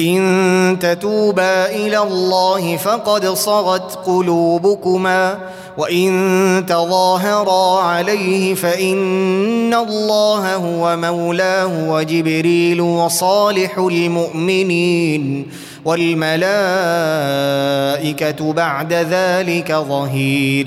إن تتوبا إلى الله فقد صغت قلوبكما وإن تظاهرا عليه فإن الله هو مولاه وجبريل وصالح المؤمنين والملائكة بعد ذلك ظهير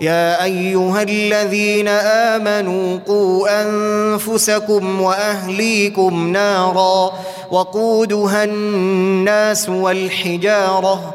يا أيها الذين آمنوا قوا أنفسكم وأهليكم نارا وقودها الناس والحجارة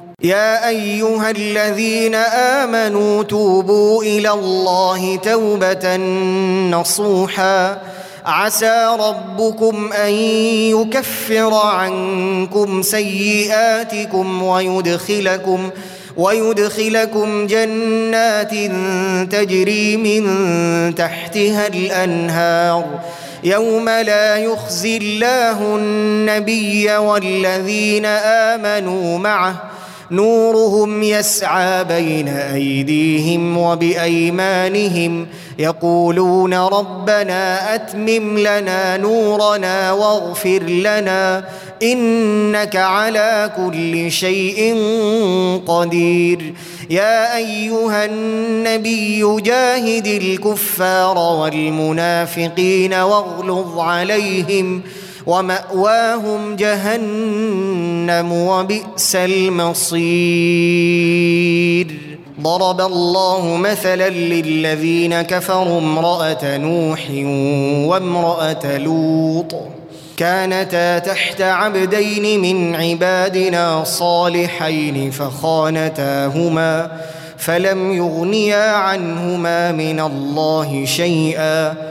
يا أيها الذين آمنوا توبوا إلى الله توبة نصوحا. عسى ربكم أن يكفر عنكم سيئاتكم ويدخلكم ويدخلكم جنات تجري من تحتها الأنهار. يوم لا يخزي الله النبي والذين آمنوا معه نورهم يسعى بين أيديهم وبأيمانهم يقولون ربنا أتمم لنا نورنا واغفر لنا إنك على كل شيء قدير. يا أيها النبي جاهد الكفار والمنافقين واغلظ عليهم ومأواهم جهنم وبئس المصير. ضرب الله مثلا للذين كفروا امرأة نوح وامرأة لوط. كانتا تحت عبدين من عبادنا صالحين فخانتاهما فلم يغنيا عنهما من الله شيئا.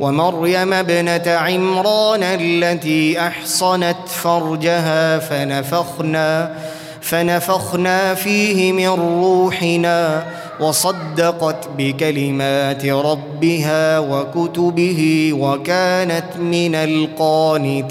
ومريم ابنة عمران التي أحصنت فرجها فنفخنا فنفخنا فيه من روحنا وصدقت بكلمات ربها وكتبه وكانت من القانتين.